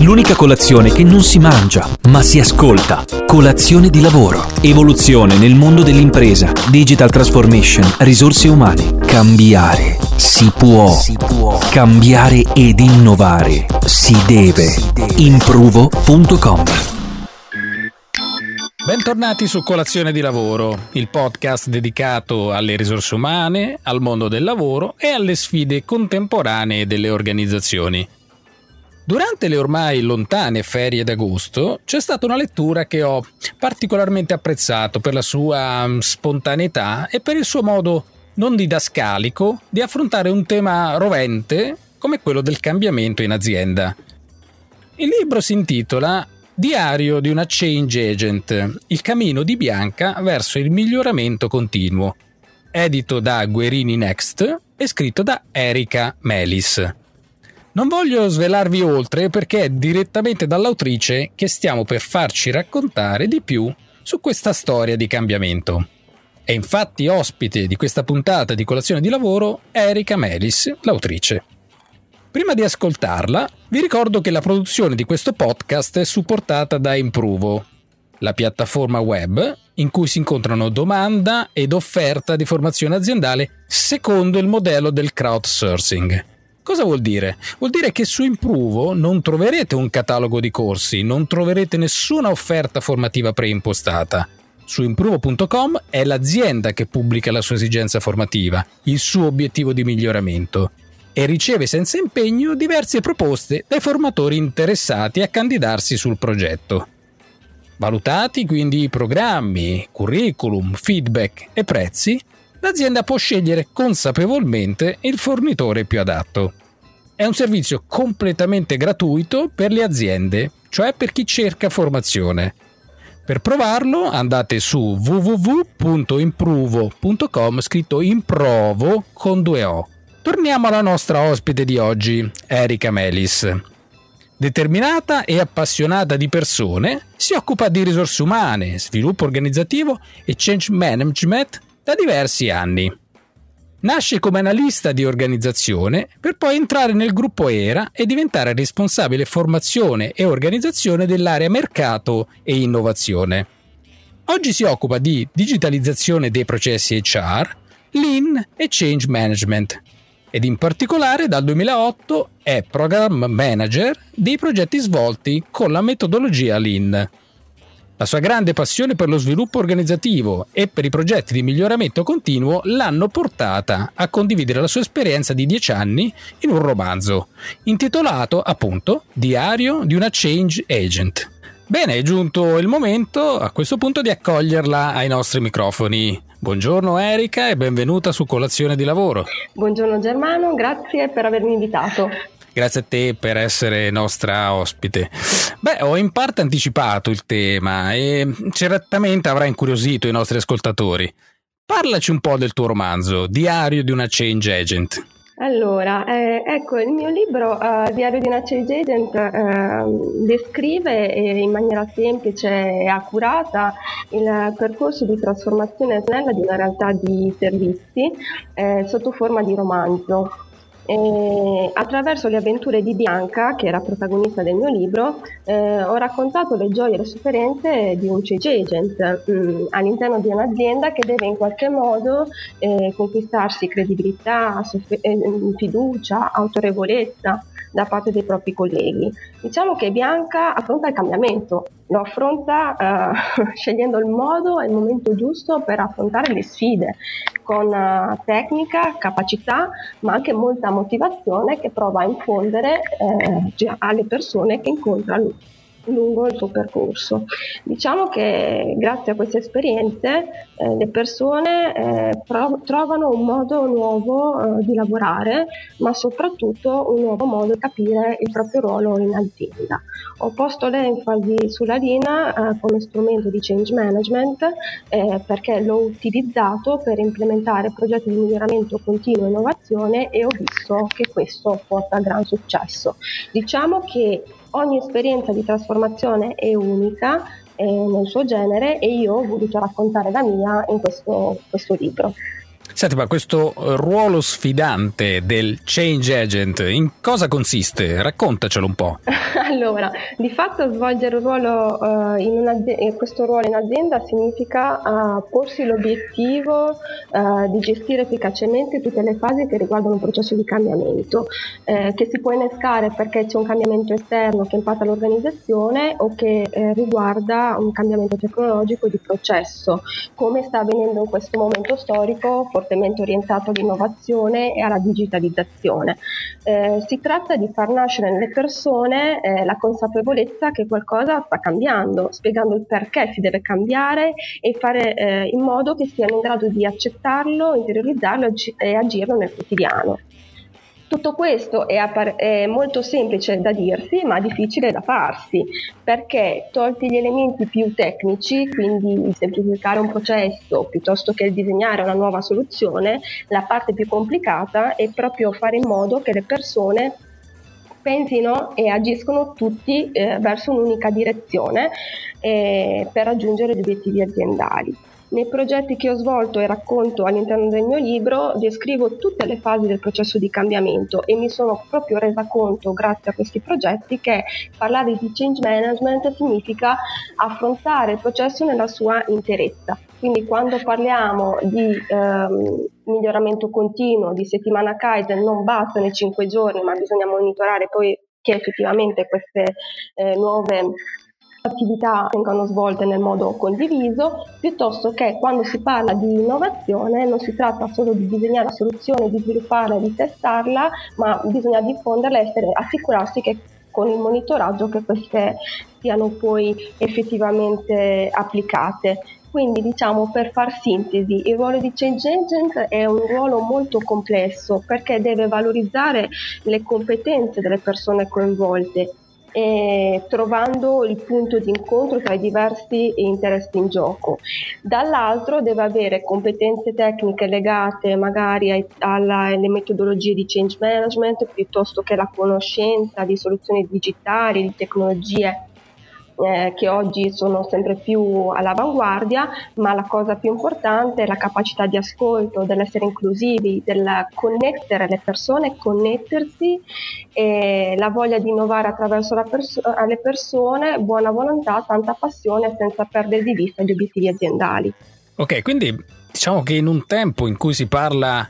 L'unica colazione che non si mangia, ma si ascolta. Colazione di lavoro. Evoluzione nel mondo dell'impresa. Digital transformation. Risorse umane. Cambiare. Si può. Si può. Cambiare ed innovare. Si deve. Improvo.com Bentornati su Colazione di Lavoro, il podcast dedicato alle risorse umane, al mondo del lavoro e alle sfide contemporanee delle organizzazioni. Durante le ormai lontane ferie d'agosto c'è stata una lettura che ho particolarmente apprezzato per la sua mm, spontaneità e per il suo modo non didascalico di affrontare un tema rovente come quello del cambiamento in azienda. Il libro si intitola Diario di una Change Agent, il cammino di Bianca verso il miglioramento continuo, edito da Guerini Next e scritto da Erika Melis. Non voglio svelarvi oltre perché è direttamente dall'autrice che stiamo per farci raccontare di più su questa storia di cambiamento. È infatti ospite di questa puntata di colazione di lavoro Erika Melis, l'autrice. Prima di ascoltarla, vi ricordo che la produzione di questo podcast è supportata da Improvo, la piattaforma web in cui si incontrano domanda ed offerta di formazione aziendale secondo il modello del crowdsourcing. Cosa vuol dire? Vuol dire che su Improvo non troverete un catalogo di corsi, non troverete nessuna offerta formativa preimpostata. Su improvo.com è l'azienda che pubblica la sua esigenza formativa, il suo obiettivo di miglioramento e riceve senza impegno diverse proposte dai formatori interessati a candidarsi sul progetto. Valutati quindi i programmi, curriculum, feedback e prezzi, l'azienda può scegliere consapevolmente il fornitore più adatto. È un servizio completamente gratuito per le aziende, cioè per chi cerca formazione. Per provarlo andate su www.improvo.com scritto improvo con due O. Torniamo alla nostra ospite di oggi, Erika Melis. Determinata e appassionata di persone, si occupa di risorse umane, sviluppo organizzativo e change management da diversi anni. Nasce come analista di organizzazione per poi entrare nel gruppo ERA e diventare responsabile formazione e organizzazione dell'area mercato e innovazione. Oggi si occupa di digitalizzazione dei processi HR, Lean e Change Management ed in particolare dal 2008 è Program Manager dei progetti svolti con la metodologia Lean. La sua grande passione per lo sviluppo organizzativo e per i progetti di miglioramento continuo l'hanno portata a condividere la sua esperienza di dieci anni in un romanzo, intitolato appunto Diario di una Change Agent. Bene, è giunto il momento a questo punto di accoglierla ai nostri microfoni. Buongiorno Erika e benvenuta su Colazione di Lavoro. Buongiorno Germano, grazie per avermi invitato. Grazie a te per essere nostra ospite. Beh, ho in parte anticipato il tema e certamente avrà incuriosito i nostri ascoltatori. Parlaci un po' del tuo romanzo, Diario di una Change Agent. Allora, eh, ecco, il mio libro, uh, Diario di una Change Agent, uh, descrive eh, in maniera semplice e accurata il percorso di trasformazione snella di una realtà di servizi eh, sotto forma di romanzo. E attraverso le avventure di Bianca, che era protagonista del mio libro, eh, ho raccontato le gioie e le sofferenze di un change agent mh, mm, all'interno di un'azienda che deve in qualche modo eh, conquistarsi credibilità, soffer- eh, fiducia, autorevolezza da parte dei propri colleghi. Diciamo che Bianca affronta il cambiamento, lo affronta uh, scegliendo il modo e il momento giusto per affrontare le sfide, con uh, tecnica, capacità, ma anche molta motivazione che prova a infondere eh, alle persone che incontra lungo il suo percorso. Diciamo che grazie a queste esperienze eh, le persone eh, pro- trovano un modo nuovo eh, di lavorare, ma soprattutto un nuovo modo di capire il proprio ruolo in azienda. Ho posto l'enfasi sulla Lina eh, come strumento di change management eh, perché l'ho utilizzato per implementare progetti di miglioramento continuo e innovazione e ho visto che questo porta a gran successo. Diciamo che ogni esperienza di trasformazione è unica eh, nel suo genere e io ho voluto raccontare la mia in questo, questo libro. Senti, ma questo ruolo sfidante del change agent in cosa consiste? Raccontacelo un po'. allora, di fatto svolgere un ruolo, uh, in questo ruolo in azienda significa uh, porsi l'obiettivo uh, di gestire efficacemente tutte le fasi che riguardano un processo di cambiamento, eh, che si può innescare perché c'è un cambiamento esterno che impatta l'organizzazione o che eh, riguarda un cambiamento tecnologico di processo, come sta avvenendo in questo momento storico fortemente orientato all'innovazione e alla digitalizzazione. Eh, si tratta di far nascere nelle persone eh, la consapevolezza che qualcosa sta cambiando, spiegando il perché si deve cambiare e fare eh, in modo che siano in grado di accettarlo, interiorizzarlo e agirlo nel quotidiano. Tutto questo è, appar- è, molto semplice da dirsi, ma difficile da farsi, perché tolti gli elementi più tecnici, quindi semplificare un processo piuttosto che disegnare una nuova soluzione, la parte più complicata è proprio fare in modo che le persone pensino e agiscono tutti eh, verso un'unica direzione eh, per raggiungere gli obiettivi aziendali. Nei progetti che ho svolto e racconto all'interno del mio libro descrivo tutte le fasi del processo di cambiamento e mi sono proprio resa conto, grazie a questi progetti, che parlare di change management significa affrontare il processo nella sua interezza. Quindi quando parliamo di ehm, miglioramento continuo, di settimana Kaizen, non bastano i cinque giorni, ma bisogna monitorare poi che effettivamente queste eh, nuove attività vengano svolte nel modo condiviso, piuttosto che quando si parla di innovazione non si tratta solo di disegnare la soluzione, di svilupparla, di testarla, ma bisogna diffonderla e assicurarsi che con il monitoraggio che queste siano poi effettivamente applicate. Quindi diciamo per far sintesi, il ruolo di Change Agent è un ruolo molto complesso perché deve valorizzare le competenze delle persone coinvolte eh, trovando il punto di incontro tra i diversi interessi in gioco. Dall'altro deve avere competenze tecniche legate magari ai, alla, alle metodologie di change management piuttosto che la conoscenza di soluzioni digitali, di tecnologie eh, che oggi sono sempre più all'avanguardia, ma la cosa più importante è la capacità di ascolto, dell'essere inclusivi, del connettere le persone, connettersi, e la voglia di innovare attraverso perso- le persone, buona volontà, tanta passione senza perdere di vista gli obiettivi aziendali. Ok, quindi diciamo che in un tempo in cui si parla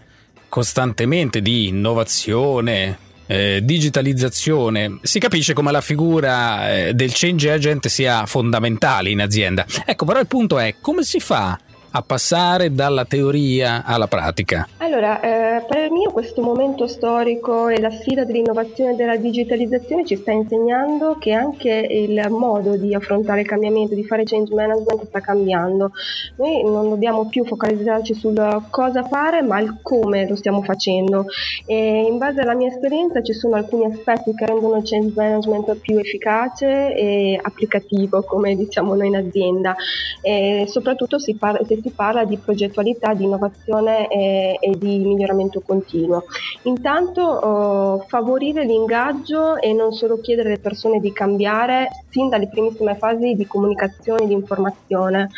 costantemente di innovazione, eh, digitalizzazione, si capisce come la figura eh, del change agent sia fondamentale in azienda. Ecco, però il punto è come si fa a passare dalla teoria alla pratica? Allora, eh, per me questo momento storico e la sfida dell'innovazione e della digitalizzazione ci sta insegnando che anche il modo di affrontare il cambiamento, di fare change management sta cambiando. Noi non dobbiamo più focalizzarci sul cosa fare, ma il come lo stiamo facendo. E in base alla mia esperienza ci sono alcuni aspetti che rendono il change management più efficace e applicativo, come diciamo noi in azienda. E soprattutto si parla, si si parla di progettualità, di innovazione e, e di miglioramento continuo. Intanto oh, favorire l'ingaggio e non solo chiedere alle persone di cambiare sin dalle primissime fasi di comunicazione e di informazione.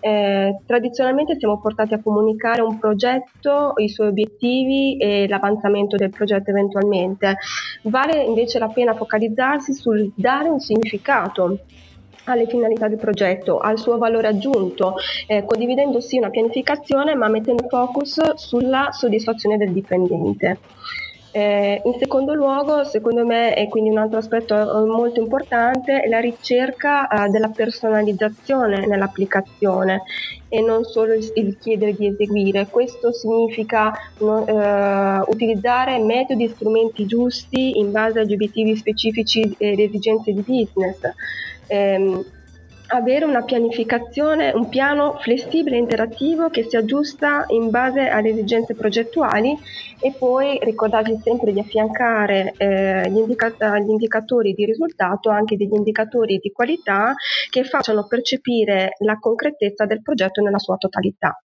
Eh, tradizionalmente siamo portati a comunicare un progetto, i suoi obiettivi e l'avanzamento del progetto eventualmente. Vale invece la pena focalizzarsi sul dare un significato alle finalità del progetto, al suo valore aggiunto, eh, condividendo sì una pianificazione ma mettendo focus sulla soddisfazione del dipendente. Eh, in secondo luogo, secondo me, e quindi un altro aspetto eh, molto importante, è la ricerca eh, della personalizzazione nell'applicazione e non solo il, chiedere di eseguire. Questo significa no, eh, utilizzare metodi e strumenti giusti in base agli obiettivi specifici e le esigenze di business ehm, avere una pianificazione, un piano flessibile e interattivo che si aggiusta in base alle esigenze progettuali e poi ricordarsi sempre di affiancare eh, gli, indica- gli, indicatori di risultato anche degli indicatori di qualità che facciano percepire la concretezza del progetto nella sua totalità.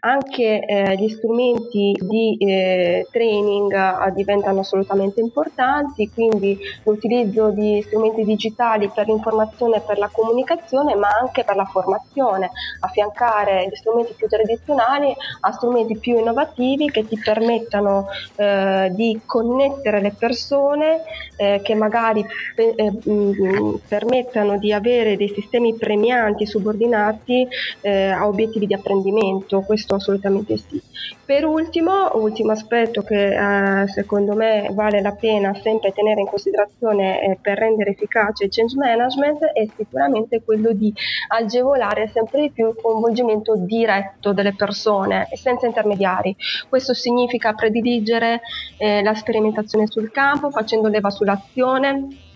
Anche eh, gli strumenti di eh, training eh, diventano assolutamente importanti, quindi l'utilizzo di strumenti digitali per l'informazione e per la comunicazione, ma anche per la formazione, affiancare gli strumenti più tradizionali a strumenti più innovativi che ti permettano eh, di connettere le persone, eh, che magari pe- eh, mh, permettano di avere dei sistemi premianti subordinati a obiettivi di apprendimento. Questo assolutamente sì. Per ultimo, ultimo aspetto che eh, secondo me vale la pena sempre tenere in considerazione eh, per rendere efficace il change management è sicuramente quello di agevolare sempre di più il coinvolgimento diretto delle persone senza intermediari. Questo significa prediligere eh, la sperimentazione sul campo facendo leva sull'azione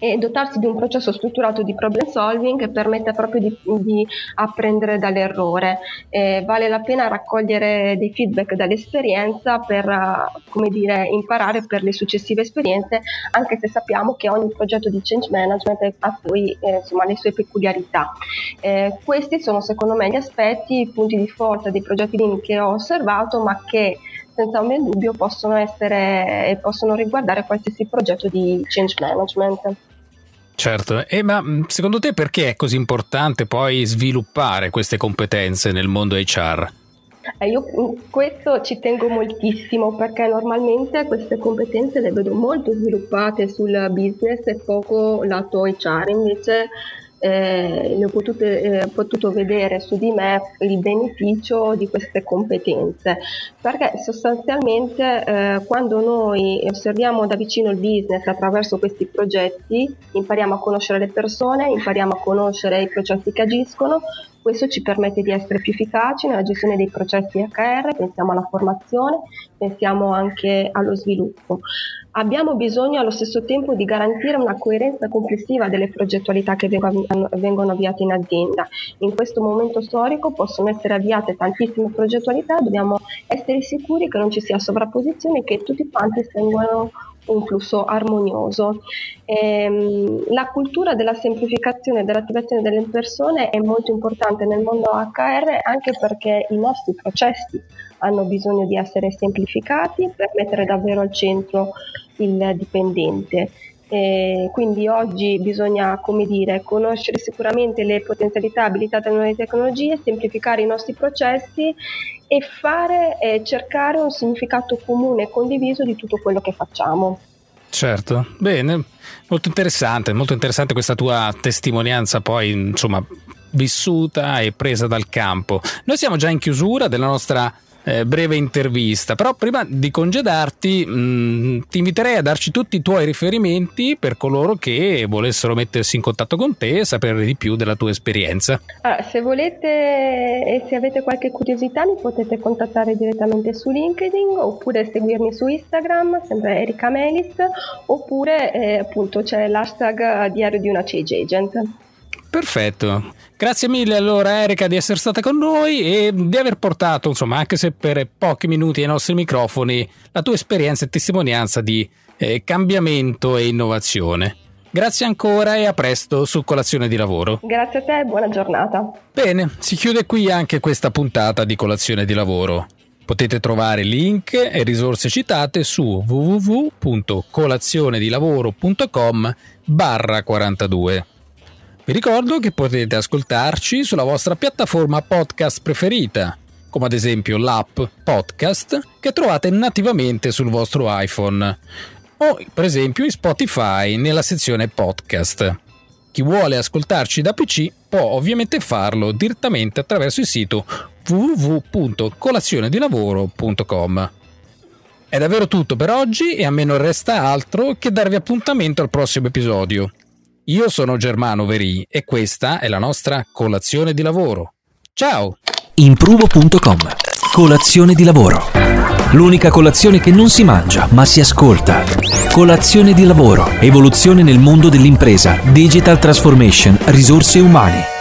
e dotarsi di un processo strutturato di problem solving permette proprio di, di apprendere dall'errore. Eh, vale la pena raccogliere dei feedback dall'esperienza per come dire, imparare per le successive esperienze, anche se sappiamo che ogni progetto di change management ha poi eh, insomma, le sue peculiarità. Eh, questi sono secondo me gli aspetti, i punti di forza dei progetti Lean che ho osservato, ma che senza di dubbio possono essere e possono riguardare qualsiasi progetto di change management. Certo, e ma secondo te perché è così importante poi sviluppare queste competenze nel mondo HR? Eh, io questo ci tengo moltissimo perché normalmente queste competenze le vedo molto sviluppate sul business e poco lato HR, invece eh, ne ho potute, eh, potuto vedere su di me il beneficio di queste competenze, perché sostanzialmente eh, quando noi osserviamo da vicino il business attraverso questi progetti, impariamo a conoscere le persone, impariamo a conoscere i processi che agiscono, questo ci permette di essere più efficaci nella gestione dei processi HR, pensiamo alla formazione, pensiamo anche allo sviluppo. Abbiamo bisogno allo stesso tempo di garantire una coerenza complessiva delle progettualità che vengono avviate in azienda. In questo momento storico possono essere avviate tantissime progettualità, dobbiamo essere sicuri che non ci sia sovrapposizione e che tutti quanti seguano un flusso armonioso. Ehm, la cultura della semplificazione e dell'attivazione delle persone è molto importante nel mondo HR anche perché i nostri processi hanno bisogno di essere semplificati per mettere davvero al centro il dipendente. Eh, quindi oggi bisogna, come dire, conoscere sicuramente le potenzialità e abilità delle nuove tecnologie, semplificare i nostri processi e fare, eh, cercare un significato comune e condiviso di tutto quello che facciamo. Certo, bene, molto interessante, molto interessante questa tua testimonianza poi, insomma, vissuta e presa dal campo. Noi siamo già in chiusura della nostra eh, breve intervista. Però prima di congedarti mh, mm, ti inviterei a darci tutti i tuoi riferimenti per coloro che volessero mettersi in contatto con te e sapere di più della tua esperienza. Allora, se volete e se avete qualche curiosità mi potete contattare direttamente su LinkedIn oppure seguirmi su Instagram, sempre Erika Melis, oppure eh, appunto c'è l'hashtag diario di una change agent. Perfetto. Grazie mille allora Erika di essere stata con noi e di aver portato, insomma, anche se per pochi minuti ai nostri microfoni, la tua esperienza e testimonianza di eh, cambiamento e innovazione. Grazie ancora e a presto su Colazione di Lavoro. Grazie a te e buona giornata. Bene, si chiude qui anche questa puntata di Colazione di Lavoro. Potete trovare link e risorse citate su www.colazionedilavoro.com barra 42. Vi ricordo che potete ascoltarci sulla vostra piattaforma podcast preferita, come ad esempio l'app Podcast che trovate nativamente sul vostro iPhone o per esempio in Spotify nella sezione podcast. Chi vuole ascoltarci da PC può ovviamente farlo direttamente attraverso il sito www.colazionedilavoro.com. È davvero tutto per oggi e a me non resta altro che darvi appuntamento al prossimo episodio. Io sono Germano Verì e questa è la nostra colazione di lavoro. Ciao! Impruvo.com Colazione di lavoro. L'unica colazione che non si mangia, ma si ascolta. Colazione di lavoro. Evoluzione nel mondo dell'impresa. Digital transformation. Risorse umane.